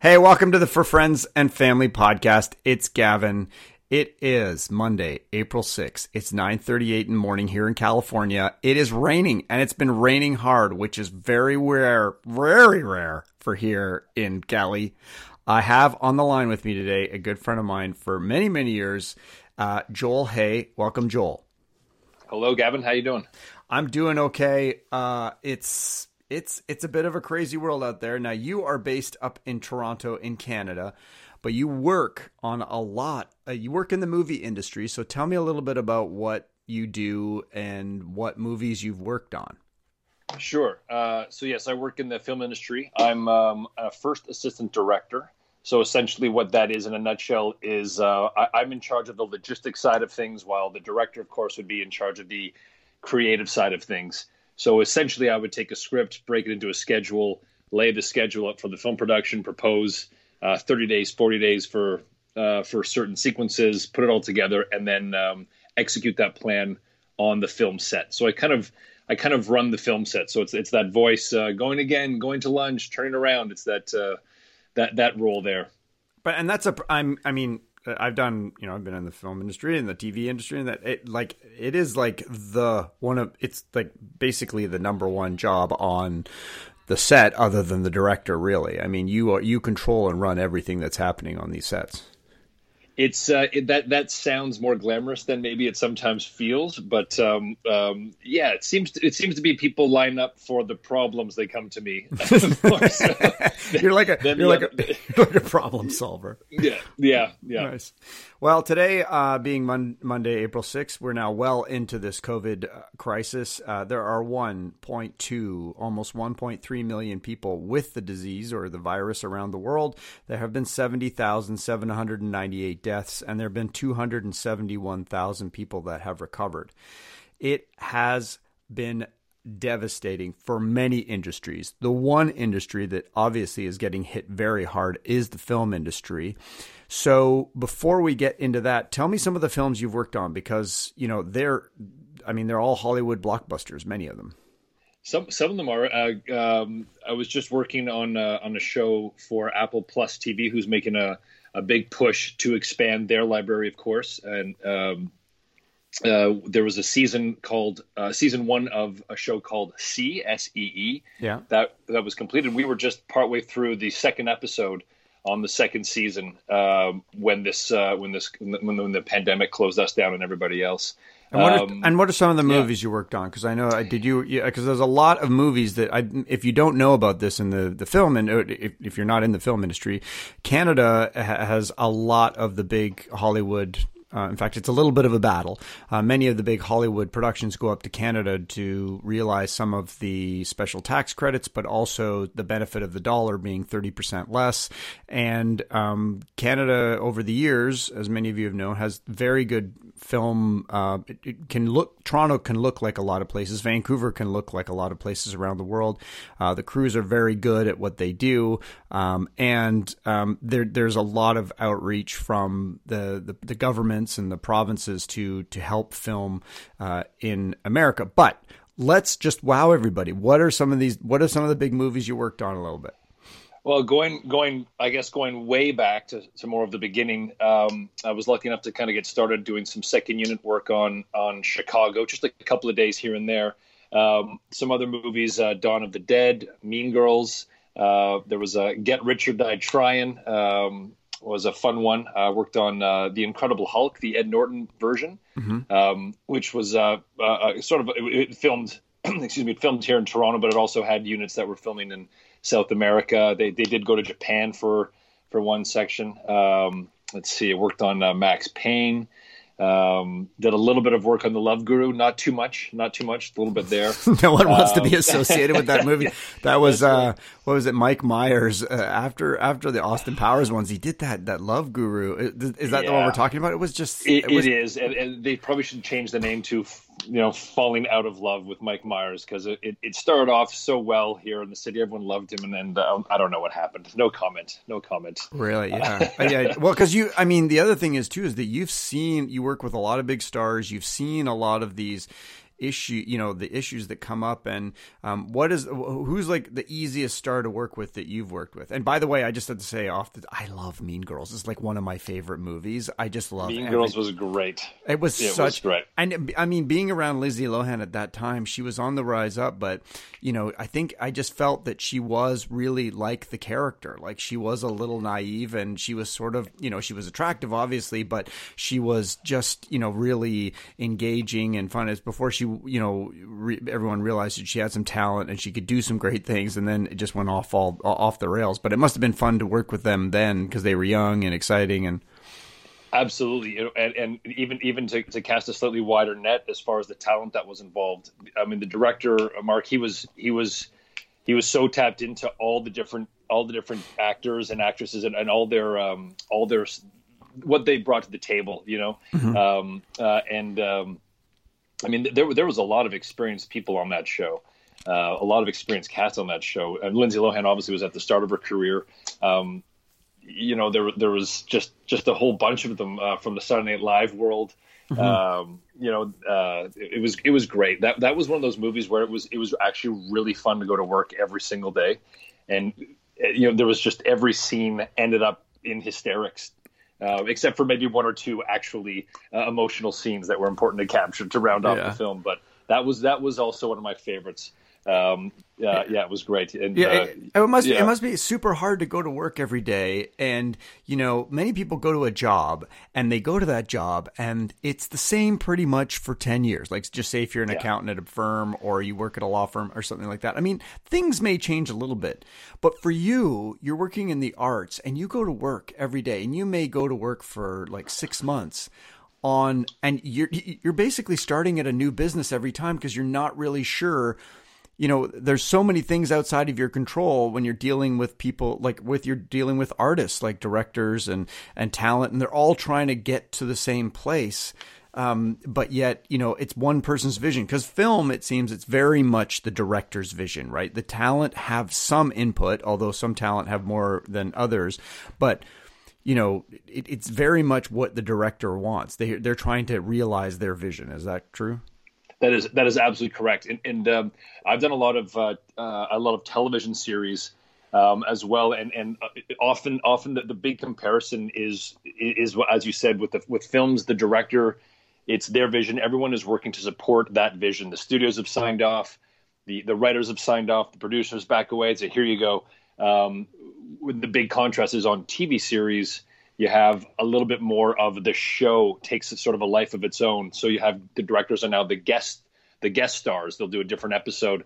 Hey, welcome to the For Friends and Family podcast. It's Gavin. It is Monday, April 6th. It's 9:38 in the morning here in California. It is raining and it's been raining hard, which is very rare, very rare for here in Cali. I have on the line with me today a good friend of mine for many, many years, uh, Joel Hay. Welcome, Joel. Hello, Gavin. How you doing? I'm doing okay. Uh, it's it's it's a bit of a crazy world out there. Now you are based up in Toronto in Canada, but you work on a lot. Uh, you work in the movie industry. So tell me a little bit about what you do and what movies you've worked on. Sure. Uh, so yes, I work in the film industry. I'm um, a first assistant director. So essentially, what that is in a nutshell is uh, I, am in charge of the logistics side of things, while the director, of course, would be in charge of the creative side of things. So essentially, I would take a script, break it into a schedule, lay the schedule up for the film production, propose uh, 30 days, 40 days for uh, for certain sequences, put it all together, and then um, execute that plan on the film set. So I kind of I kind of run the film set. So it's it's that voice uh, going again, going to lunch, turning around. It's that uh, that that role there. But and that's a I'm I mean Uh, I've done, you know, I've been in the film industry and the TV industry, and that it like it is like the one of it's like basically the number one job on the set, other than the director. Really, I mean, you are, you control and run everything that's happening on these sets it's uh, it, that that sounds more glamorous than maybe it sometimes feels, but um, um, yeah, it seems to, it seems to be people line up for the problems they come to me. you're like a you're like a, you're like a problem solver. Yeah, yeah, yeah. Nice. Well, today uh, being Mon- Monday, April 6th, we're now well into this COVID uh, crisis. Uh, there are 1.2, almost 1.3 million people with the disease or the virus around the world. There have been 70,798 deaths, and there have been 271,000 people that have recovered. It has been devastating for many industries. The one industry that obviously is getting hit very hard is the film industry. So before we get into that, tell me some of the films you've worked on because you know they're, I mean, they're all Hollywood blockbusters. Many of them. Some some of them are. Uh, um, I was just working on uh, on a show for Apple Plus TV, who's making a a big push to expand their library, of course, and. Um, uh, there was a season called uh, season one of a show called See S E E. Yeah. That that was completed. We were just partway through the second episode, on the second season um, when this uh, when this when, when, the pandemic closed us down and everybody else. And what, are, um, and what are some of the movies yeah. you worked on? Because I know, I did you? Because there's a lot of movies that I, if you don't know about this in the the film and uh, if, if you're not in the film industry, Canada has a lot of the big Hollywood uh, in fact, it's a little bit of a battle. Uh, many of the big Hollywood productions go up to Canada to realize some of the special tax credits, but also the benefit of the dollar being 30% less. And um, Canada, over the years, as many of you have known, has very good film. Uh, it, it, can look, Toronto can look like a lot of places. Vancouver can look like a lot of places around the world. Uh, the crews are very good at what they do. Um, and um, there, there's a lot of outreach from the, the, the governments and the provinces to to help film uh, in America. But let's just wow everybody. What are some of these? What are some of the big movies you worked on a little bit? Well, going going, I guess going way back to, to more of the beginning. Um, I was lucky enough to kind of get started doing some second unit work on on Chicago, just a couple of days here and there. Um, some other movies, uh, Dawn of the Dead, Mean Girls. Uh, there was a Get Rich or Die Trying. Um, was a fun one. I worked on uh, the Incredible Hulk, the Ed Norton version, mm-hmm. um, which was uh, uh, uh sort of it, it filmed. excuse me, it filmed here in Toronto, but it also had units that were filming in South America. They they did go to Japan for for one section. Um, let's see, it worked on uh, Max Payne. Um, did a little bit of work on the Love Guru, not too much, not too much, a little bit there. no one wants um, to be um, associated with that movie. That was uh, what was it? Mike Myers uh, after after the Austin Powers ones. He did that that Love Guru. Is, is that yeah. the one we're talking about? It was just it, it, was, it is, and, and, they probably should change the name to you know, falling out of love with Mike Myers because it, it, it, started off so well here in the city. Everyone loved him, and then uh, I don't know what happened. No comment. No comment. Really? Yeah. Uh, yeah. Well, because you, I mean, the other thing is too is that you've seen you work with a lot of big stars. You've seen a lot of these issue, you know, the issues that come up, and um, what is who's like the easiest star to work with that you've worked with? And by the way, I just had to say off, the, I love Mean Girls. It's like one of my favorite movies. I just love Mean every, Girls was great. It was it such was great. And I mean, being around Lindsay Lohan at that time, she was on the rise up, but you know, I think I just felt that she was really like the character. Like she was a little naive, and she was sort of, you know, she was attractive, obviously, but she was just, you know, really engaging and fun. As before she, you know, re- everyone realized that she had some talent and she could do some great things, and then it just went off all off the rails. But it must have been fun to work with them then because they were young and exciting and. Absolutely, and, and even even to, to, cast a slightly wider net as far as the talent that was involved. I mean, the director Mark, he was he was he was so tapped into all the different all the different actors and actresses and, and all their um, all their what they brought to the table, you know, mm-hmm. um, uh, and um, I mean, there there was a lot of experienced people on that show. Uh, a lot of experienced cast on that show. And Lindsay Lohan obviously was at the start of her career. Um, you know, there there was just just a whole bunch of them uh, from the Saturday Night Live world. Mm-hmm. Um, you know, uh, it, it, was it was great. That that was one of those movies where it was it was actually really fun to go to work every single day, and uh, you know there was just every scene ended up in hysterics. Uh, except for maybe one or two actually uh, emotional scenes that were important to capture to round off yeah. the film, but that was that was also one of my favorites um, yeah, yeah, it was great. And, yeah, uh, it, it, must yeah. it must be super hard to go to work every day, and you know, many people go to a job and they go to that job, and it's the same pretty much for ten years. Like, just say if you're an yeah. accountant at a firm or you work at a law firm or something like that. I mean, things may change a little bit, but for you, you're working in the arts, and you go to work every day, and you may go to work for like six months on and you're you're basically starting at a new business every time because you're not really sure you know, there's so many things outside of your control when you're dealing with people like with you're dealing with artists like directors and and talent, and they're all trying to get to the same place. Um, but yet, you know, it's one person's vision because film, it seems, it's very much the director's vision, right? The talent have some input, although some talent have more than others, but you know, it, it's very much what the director wants. They they're trying to realize their vision. Is that true? That is that is absolutely correct. And, and um, I've done a lot of uh, uh, a lot of television series um, as well, and and uh, often often the, the, big comparison is is as you said with the with films, the director, it's their vision. Everyone is working to support that vision. The studios have signed off, the the writers have signed off, the producers back away say, "Here you go." Um, the big contrast is on TV series you have a little bit more of the show takes sort of a life of its own. So you have the directors are now the guest the guest stars. They'll do a different episode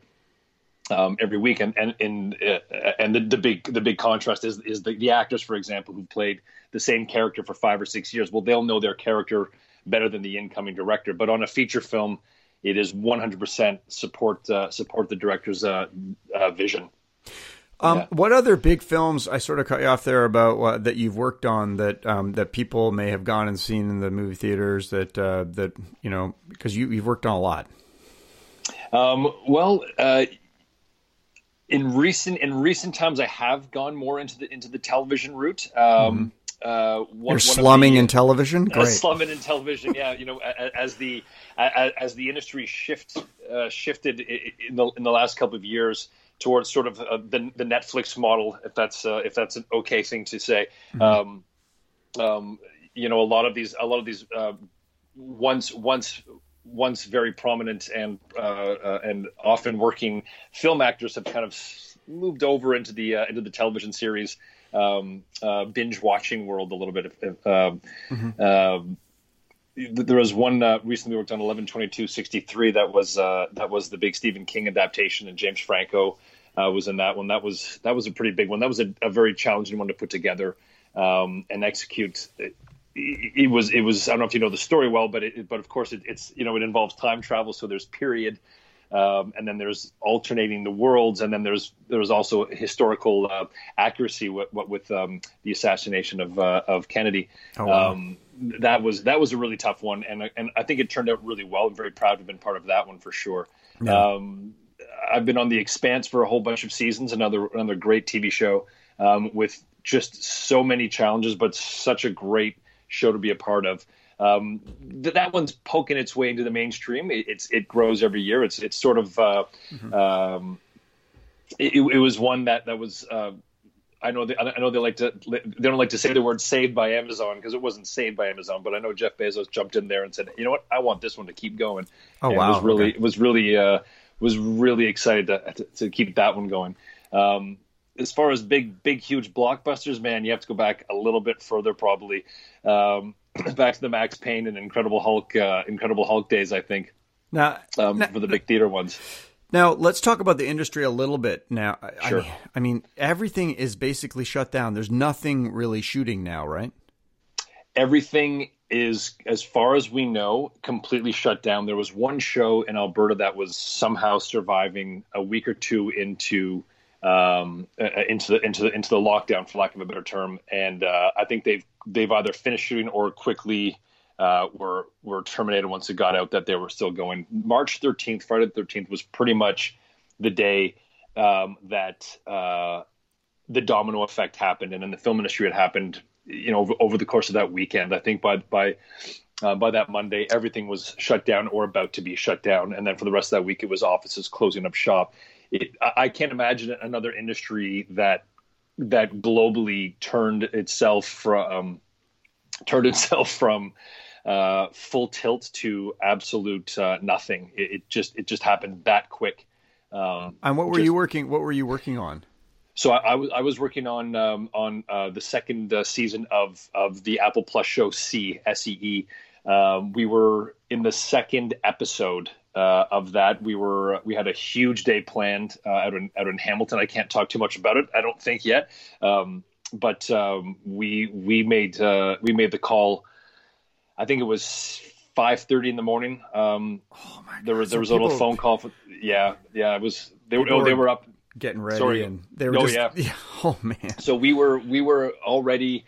um, every week, and and and, uh, and the, the big the big contrast is is the, the actors, for example, who played the same character for five or six years. Well, they'll know their character better than the incoming director. But on a feature film, it is 100% support uh, support the director's uh, uh vision. Um, yeah. What other big films? I sort of cut you off there about what, that you've worked on that um, that people may have gone and seen in the movie theaters. That uh, that you know because you you've worked on a lot. Um, well, uh, in recent in recent times, I have gone more into the into the television route. Um, mm-hmm. uh, one, You're slumming the, in television. Great. slumming in television. Yeah, you know, as the as the industry shift uh, shifted in the in the last couple of years towards sort of uh, the, the Netflix model, if that's uh, if that's an okay thing to say. Mm-hmm. Um, um, you know, a lot of these a lot of these uh, once once once very prominent and uh, uh, and often working film actors have kind of moved over into the uh, into the television series um, binge watching world a little bit. Um, mm-hmm. There was one uh, recently worked on 11.22.63 that was uh, that was the big Stephen King adaptation and James Franco uh, was in that one. That was that was a pretty big one. That was a, a very challenging one to put together um, and execute. It, it, was it was I don't know if you know the story well, but it, but of course it, it's you know it involves time travel, so there's period. Um, and then there's alternating the worlds, and then there's there's also historical uh, accuracy with, with um, the assassination of uh, of Kennedy. Oh, wow. um, that was that was a really tough one, and and I think it turned out really well. I'm very proud to have been part of that one for sure. Yeah. Um, I've been on The Expanse for a whole bunch of seasons, another another great TV show um, with just so many challenges, but such a great show to be a part of. Um, th- that one's poking its way into the mainstream. It, it's it grows every year. It's it's sort of uh, mm-hmm. um, it, it, was one that that was. Uh, I know they, I know they like to they don't like to say the word saved by Amazon because it wasn't saved by Amazon, but I know Jeff Bezos jumped in there and said, you know what, I want this one to keep going. Oh and wow! Was really okay. was really uh, was really excited to, to, to keep that one going. Um, as far as big, big, huge blockbusters, man, you have to go back a little bit further, probably um, back to the Max Payne and Incredible Hulk, uh, Incredible Hulk days. I think now, um, now, for the big theater ones. Now let's talk about the industry a little bit. Now, sure. I, mean, I mean, everything is basically shut down. There's nothing really shooting now, right? Everything is, as far as we know, completely shut down. There was one show in Alberta that was somehow surviving a week or two into um, uh, into the into the into the lockdown, for lack of a better term. And uh, I think they've they've either finished shooting or quickly uh, were were terminated once it got out that they were still going. March 13th, Friday the 13th was pretty much the day um, that uh, the domino effect happened, and in the film industry, it happened. You know, over, over the course of that weekend, I think by by uh, by that Monday, everything was shut down or about to be shut down, and then for the rest of that week, it was offices closing up shop. It, I can't imagine another industry that that globally turned itself from turned itself from uh, full tilt to absolute uh, nothing. It, it, just it just happened that quick. Um, and what were just, you working? What were you working on? So I, I was I was working on um, on uh, the second uh, season of of the Apple Plus show See S E E. Um, we were in the second episode uh, of that. We were we had a huge day planned uh, out in out in Hamilton. I can't talk too much about it. I don't think yet. Um, but um, we we made uh, we made the call. I think it was five thirty in the morning. Um, oh my God. There was there so was a little phone call. For, yeah, yeah. It was they were, oh, they were up getting ready Sorry. and they were oh, just yeah. yeah. Oh man. So we were we were already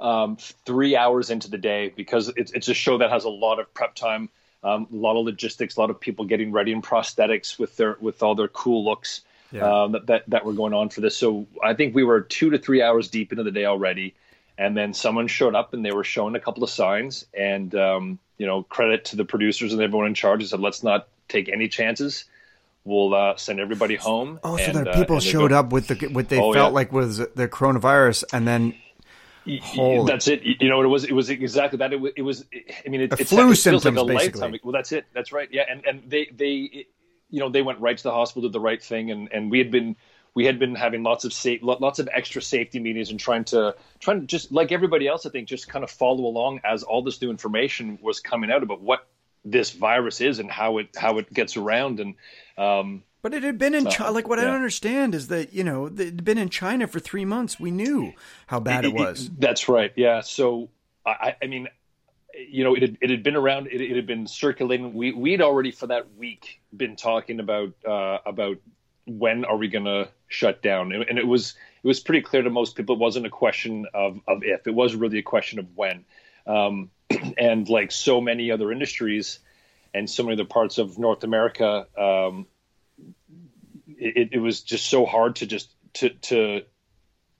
um, three hours into the day because it's it's a show that has a lot of prep time, um, a lot of logistics, a lot of people getting ready in prosthetics with their with all their cool looks Yeah. um, that, that that were going on for this. So I think we were two to three hours deep into the day already, and then someone showed up and they were showing a couple of signs. And um, you know, credit to the producers and everyone in charge. They said, "Let's not take any chances. We'll uh, send everybody home." Oh, so there uh, people and they showed go- up with the what they Oh, felt yeah. like was the coronavirus, and then Holy- That's it. You know what it was? It was exactly that. It was. It was I mean, it, A it's- flu it feels like symptoms, a basically. lifetime. Well, that's it. That's right. Yeah, and and they they, you know, they went right to the hospital, did the right thing, and and we had been we had been having lots of safe, lots of extra safety meetings and trying to trying to just like everybody else, I think, just kind of follow along as all this new information was coming out about what this virus is and how it how it gets around and um, But it had been in So, China. Like what I don't understand is that you know it had been in China for three months. We knew how bad it was. That's right. Yeah. So I, I mean, you know, it had, it had been around. It, it had been circulating. We we'd already for that week been talking about uh, about when are we going to shut down, and, it was it was pretty clear to most people. It wasn't a question of of if. It was really a question of when. Um, and like so many other industries, and so many other parts of North America, um, it, it was just so hard to just to to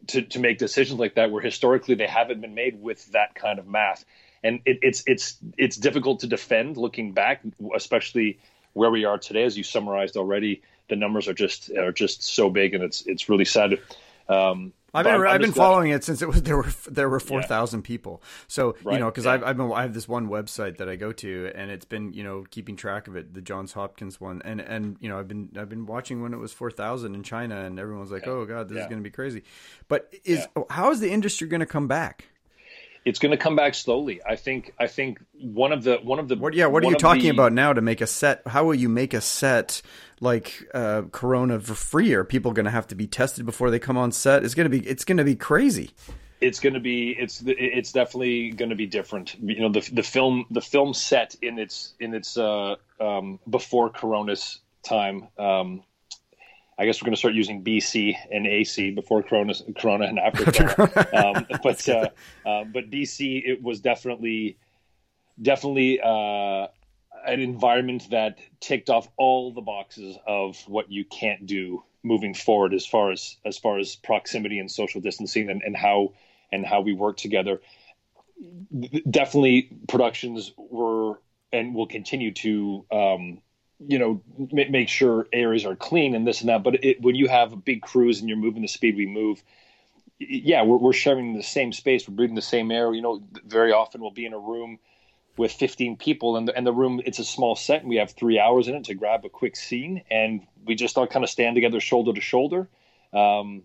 to, to make decisions like that where historically they haven't been made with that kind of math and it, it's it's it's difficult to defend looking back especially where we are today as you summarized already the numbers are just are just so big and it's it's really sad um, I've been, I've been following it since it was there were there were four thousand people. So you know, because yeah. I've, I've been I have this one website that I go to, and it's been you know keeping track of it, the Johns Hopkins one, and and you know I've been I've been watching when it was four thousand in China, and everyone's like, oh god, this is going to be crazy. But is how is the industry going to come back? It's going to come back slowly i think i think one of the one of the What yeah, what are you talking the- about now to make a set? How will you make a set like uh, Corona for free? Are people going to have to be tested before they come on set? It's going to be it's going to be crazy. it's going to be it's it's definitely going to be different you know the the film the film set in its in its uh um before corona's time um I guess we're going to start using BC and AC before Corona, Corona and after Corona. um, but uh, uh, but BC, it was definitely definitely uh, an environment that ticked off all the boxes of what you can't do moving forward as far as as far as proximity and social distancing and, and how and how we work together. Definitely productions were and will continue to um, you know m- make sure areas are clean and this and that but it, when you have a big crews and you're moving the speed we move yeah we're, we're sharing the same space we're breathing the same air you know very often we'll be in a room with 15 people and the, and the room it's a small set and we have three hours in it to grab a quick scene and we just all kind of stand together shoulder to shoulder. Um,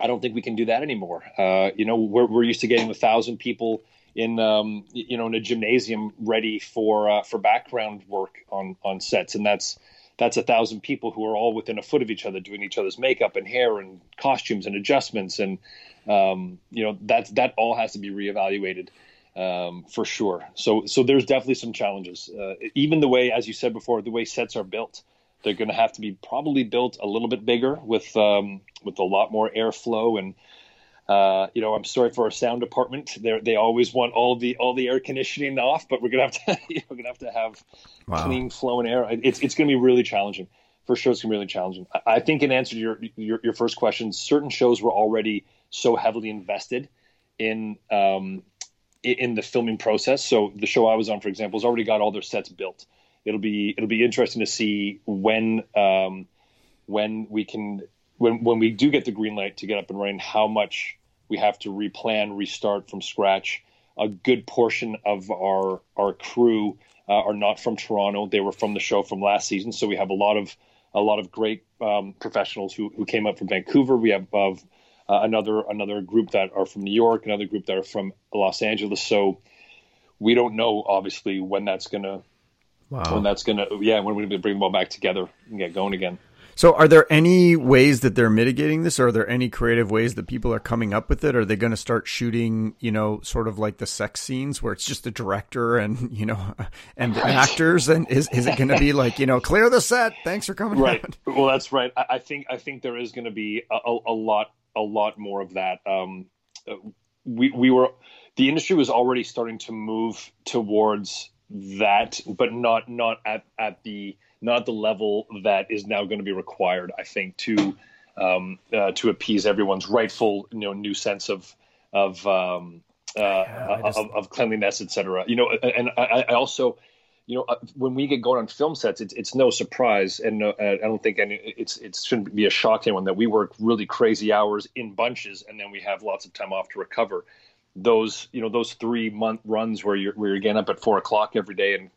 i don't think we can do that anymore. Uh, you know we're, we're used to getting a thousand people in um, you know in a gymnasium ready for uh, for background work on on sets and that's that's a thousand people who are all within a foot of each other doing each other's makeup and hair and costumes and adjustments and um, you know that that all has to be reevaluated um, for sure. So so there's definitely some challenges. Uh, even the way, as you said before, the way sets are built, they're going to have to be probably built a little bit bigger with um, with a lot more airflow and. Uh, you know, I'm sorry for our sound department. They they always want all the all the air conditioning off, but we're gonna have to you know, we're gonna have to have wow. clean flowing air. It's it's gonna be really challenging for sure. It's gonna be really challenging. I, I think in answer to your, your, your first question, certain shows were already so heavily invested in um, in the filming process. So the show I was on, for example, has already got all their sets built. It'll be it'll be interesting to see when um, when we can when when we do get the green light to get up and running, how much we have to replan, restart from scratch. A good portion of our our crew uh, are not from Toronto; they were from the show from last season. So we have a lot of a lot of great um, professionals who who came up from Vancouver. We have uh, another another group that are from New York, another group that are from Los Angeles. So we don't know obviously when that's gonna wow. when that's gonna yeah when we're gonna bring them all back together and get going again. So, are there any ways that they're mitigating this? Or are there any creative ways that people are coming up with it? Are they going to start shooting, you know, sort of like the sex scenes where it's just the director and you know and right. actors? And is is it going to be like you know, clear the set? Thanks for coming. Right. Out. Well, that's right. I, I, think I think there is going to be a, a, a lot a lot more of that. Um, we we were the industry was already starting to move towards that, but not not at at the not the level that is now going to be required. I think to um, uh, to appease everyone's rightful you know new sense of of um, uh, yeah, just... of, of, cleanliness, etc. You know, and I, I also you know, uh, when we get going on film sets, it's it's no surprise, and no, I don't think any it's it shouldn't be a shock to anyone that we work really crazy hours in bunches, and then we have lots of time off to recover. Those you know those three month runs where you're where you're getting up at four o'clock every day and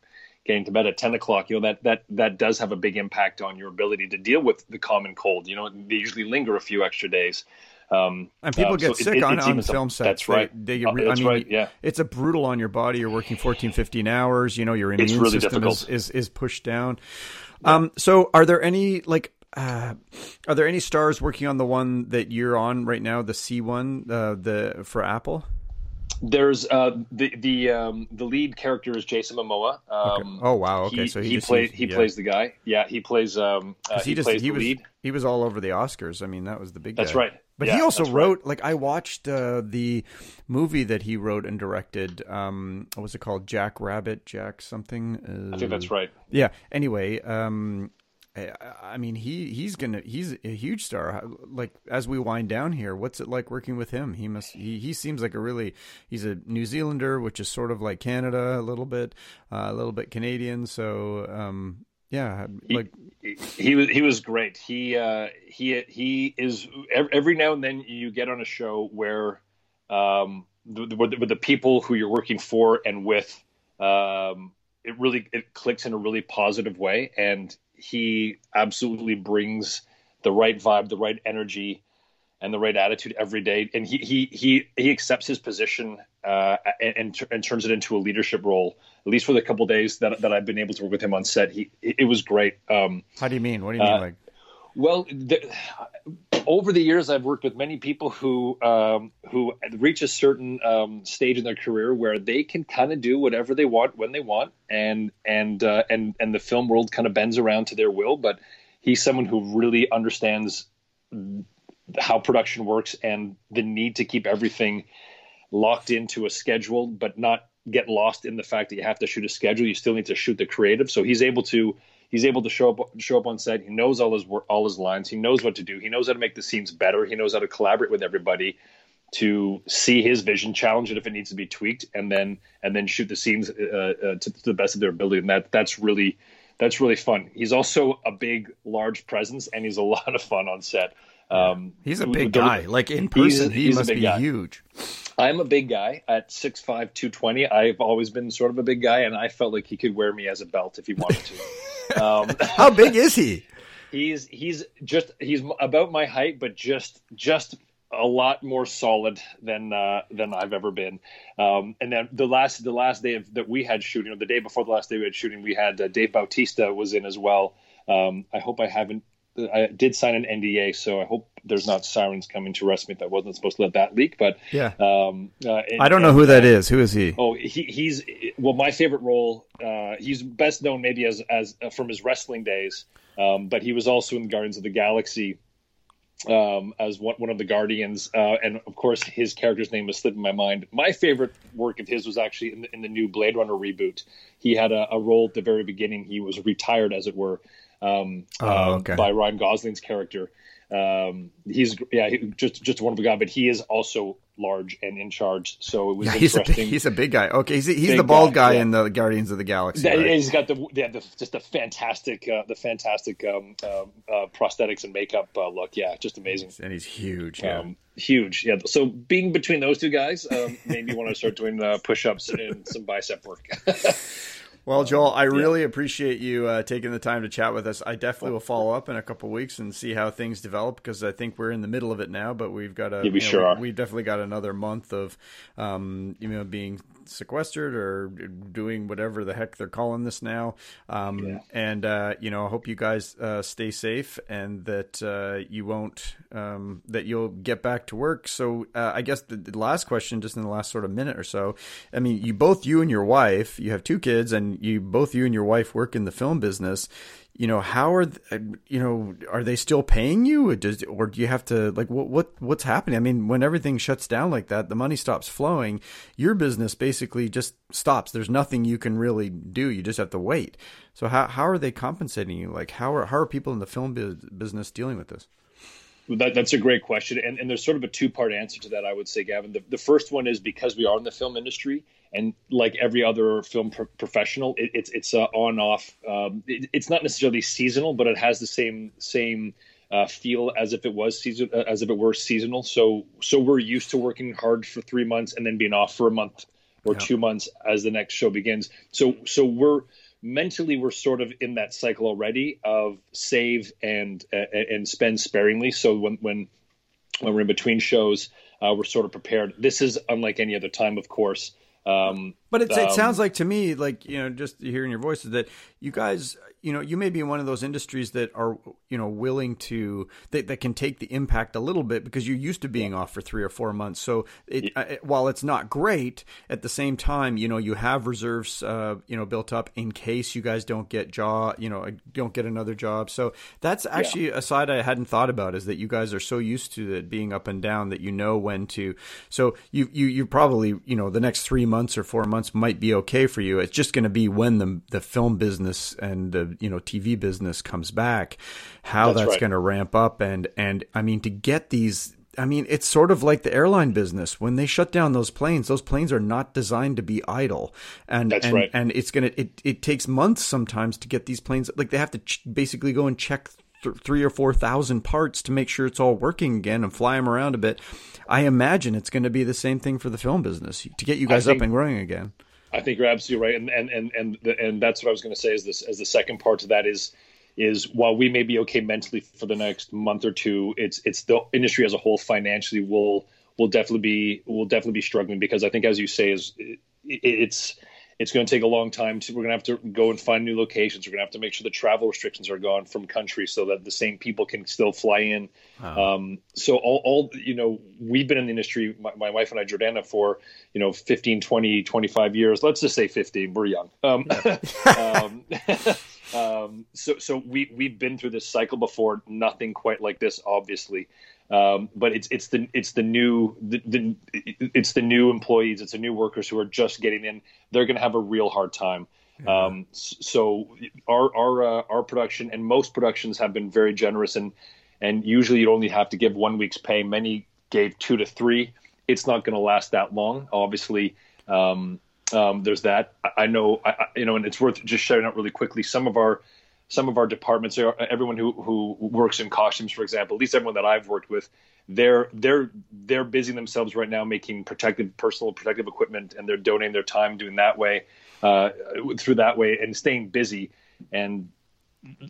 getting to bed at 10 o'clock you know that that that does have a big impact on your ability to deal with the common cold you know they usually linger a few extra days um, and people um, get so sick it, on, on film sets. That's right. They, they, uh, that's I mean, right. Yeah, it's a brutal on your body. You're working 14, 15 hours. You know, your immune really system is, is, is pushed down. Yeah. Um, so are there any like uh, are there any stars working on the one that you're on right now, the See one, uh, the for Apple? There's uh, the the um, the lead character is Jason Momoa. Um, okay. Oh wow, okay, he, so he, he plays he yeah. plays the guy. Yeah, he plays um uh, he, he, just, plays he was, lead. He was all over the Oscars. I mean, that was the big. That's guy. right. But yeah, he also wrote right. like I watched uh, the movie that he wrote and directed. Um, what was it called? Jack Rabbit, Jack something. Uh, I think that's right. Yeah. Anyway, um, I, I, mean he he's gonna he's a huge star. Like as we wind down here, what's it like working with him? He must he he seems like a really he's a New Zealander, which is sort of like Canada a little bit, uh, a little bit Canadian. So um, yeah, like he, he, was he was great. He uh, he he is every now and then you get on a show where um, the, the, with the people who you're working for and with, um, it really it clicks in a really positive way, and he absolutely brings the right vibe, the right energy, and the right attitude every day. And he he he he accepts his position uh, and, and turns it into a leadership role. At least for the couple days that that I've been able to work with him on set, he it was great. Um, How do you mean? What do you mean? Uh, like, well, the, over the years, I've worked with many people who um, who reach a certain um, stage in their career where they can kind of do whatever they want when they want, and and uh, and and the film world kind of bends around to their will. But he's someone who really understands how production works and the need to keep everything locked into a schedule, but not get lost in the fact that you have to shoot a schedule. You still need to shoot the creative. So he's able to he's able to show up show up on set. He knows all his all his lines. He knows what to do. He knows how to make the scenes better. He knows how to collaborate with everybody to see his vision, challenge it if it needs to be tweaked, and then and then shoot the scenes uh, uh, to, to, the best of their ability. And that that's really that's really fun. He's also a big, large presence, and he's a lot of fun on set. Um, he's a big the, guy. Like in person, he's, he he's must be guy. huge. I'm a big guy at 6'5", 220. I've always been sort of a big guy, and I felt like he could wear me as a belt if he wanted to. um, How big is he? He's he's just he's about my height, but just just a lot more solid than uh, than I've ever been. Um, and then the last the last day of, that we had shooting, or the day before the last day we had shooting, we had uh, Dave Bautista was in as well. Um, I hope I haven't. I did sign an NDA, so I hope there's not sirens coming to arrest me. That wasn't supposed to let that leak, but yeah. Um, uh, and, I don't know and, who that is. Who is he? Oh, he, he's well. My favorite role. Uh, he's best known maybe as as uh, from his wrestling days, um, but he was also in Guardians of the Galaxy um, as one, one of the Guardians, uh, and of course his character's name is slipping my mind. My favorite work of his was actually in the, in the new Blade Runner reboot. He had a, a, role at the very beginning. He was retired, as it were, um, oh, uh, okay. by Ryan Gosling's character. Um, he's yeah, he, just just of the guy, but he is also large and in charge. So it was yeah, he's interesting. A, he's a big guy. Okay, he's, he's the bald guy, guy yeah. in the Guardians of the Galaxy. Right? He's got the, yeah, the just the fantastic uh, the fantastic um, uh, uh, prosthetics and makeup uh, look. Yeah, just amazing. And he's huge. Yeah. Um, huge. Yeah. So being between those two guys um, made me want to start doing uh, push ups and some bicep work. Well, Joel, I really yeah. appreciate you uh, taking the time to chat with us. I definitely will follow up in a couple weeks and see how things develop because I think we're in the middle of it now, but we've got a yeah, we know, sure we, we, definitely got another month of um, you know being sequestered or doing whatever the heck they're calling this now. Um, yeah. And uh, you know, I hope you guys uh, stay safe and that uh, you won't um, that you'll get back to work. So uh, I guess the, the, last question, just in the last sort of minute or so, I mean, you both you and your wife, you have two kids, and you both you and your wife work in the film business you know how are uh, you know are they still paying you? Or, does, or do you have to like what what what's happening? I mean when everything shuts down like that the money stops flowing your business basically just stops. There's nothing you can really do. You just have to wait. So how how are they compensating you? Like how are how are people in the film business dealing with this that, that's a great question, and, and there's sort of a two part answer to that. I would say, Gavin. The, the first one is because we are in the film industry, and like every other film pro- professional, it, it's it's uh, on off. Um, it, it's not necessarily seasonal, but it has the same same uh, feel as if it was season uh, as if it were seasonal. So so we're used to working hard for three months and then being off for a month or yeah. two months as the next show begins. So so we're mentally we're sort of in that cycle already of save and uh, and spend sparingly. So when when when we're in between shows, uh, we're sort of prepared. This is unlike any other time, of course. Um, but it, um, it sounds like to me, like you know, just hearing your voices, that you guys you know, you may be in one of those industries that are, you know, willing to that, that can take the impact a little bit because you're used to being off for three or four months. So, it, yeah. uh, while it's not great, at the same time, you know, you have reserves, uh, you know, built up in case you guys don't get job, you know, don't get another job. So that's actually yeah. a side I hadn't thought about is that you guys are so used to it being up and down that you know when to. So you you you probably you know the next three months or four months might be okay for you. It's just going to be when the the film business and the you know TV business comes back, how that's, that's right. going to ramp up and and I mean to get these I mean, it's sort of like the airline business. When they shut down those planes, those planes are not designed to be idle, and That's and, right. and it's gonna it, it takes months sometimes to get these planes. Like they have to ch- basically go and check th- three or four thousand parts to make sure it's all working again and fly them around a bit. I imagine it's going to be the same thing for the film business to get you guys think, up and running again. I think you're absolutely right, and and and and and that's what I was going to say. Is this as the second part to that is is while we may be okay mentally for the next month or two, it's it's the industry as a whole financially will will definitely be will definitely be struggling because I think as you say is it, it's it's going to take a long time. To, we're going to have to go and find new locations. We're going to have to make sure the travel restrictions are gone from countries so that the same people can still fly in. Wow. Um, so all, all, you know, we've been in the industry, my, my, wife and I, Jordana, for, you know, 15, 20, 25 years. Let's just say 15. We're young. Um, um, um, so, so we, we've been through this cycle before. Nothing quite like this, obviously. Um, but it's it's the it's the new the, the, it's the new employees, it's the new workers who are just getting in. They're going to have a real hard time. Um, so our our uh, our production and most productions have been very generous and and usually you only have to give one week's pay. Many gave two to three it's not going to last that long. Obviously, um, um, there's that. I, I know, I, you know, and it's worth just shouting out really quickly. Some of our some of our departments, everyone who who works in costumes, for example, at least everyone that I've worked with, they're they're they're busying themselves right now making protective personal protective equipment, and they're donating their time doing that way uh, through that way and staying busy. And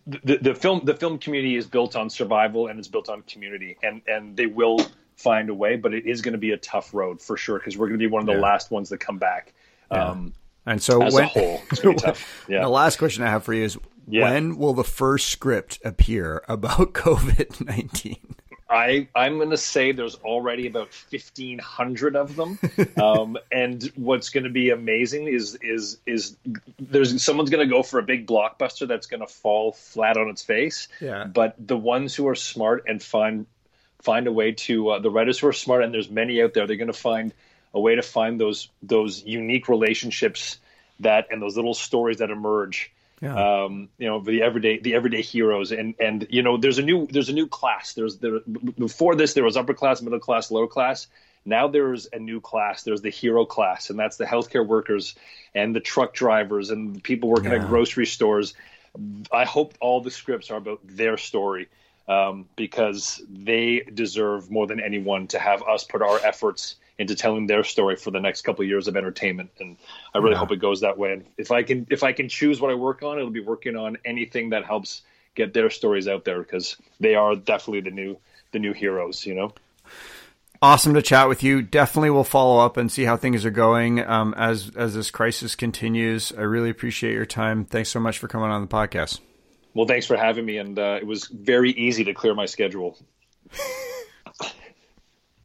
the, the film the film community is built on survival and it's built on community, and and they will find a way, but it is going to be a tough road for sure because we're going to be one of the yeah. last ones that come back. Yeah. Um, and so, as when, a whole, yeah. the last question I have for you is: yeah. When will the first script appear about COVID nineteen? I I'm going to say there's already about fifteen hundred of them, um, and what's going to be amazing is is is there's someone's going to go for a big blockbuster that's going to fall flat on its face. Yeah. But the ones who are smart and find find a way to uh, the writers who are smart, and there's many out there, they're going to find a way to find those those unique relationships that and those little stories that emerge yeah. Um, you know, the everyday the everyday heroes, and and you know, there's a new there's a new class. There's there before this there was upper class, middle class, lower class. Now there's a new class. There's the hero class, and that's the healthcare workers and the truck drivers and the people working yeah. at grocery stores. I hope all the scripts are about their story um, because they deserve more than anyone to have us put our efforts into telling their story for the next couple of years of entertainment. And I really yeah. hope it goes that way. And if I can, if I can choose what I work on, it'll be working on anything that helps get their stories out there because they are definitely the new, the new heroes, you know? Awesome to chat with you. Definitely will follow up and see how things are going um, as as this crisis continues. I really appreciate your time. Thanks so much for coming on the podcast. Well, thanks for having me, and uh, it was very easy to clear my schedule.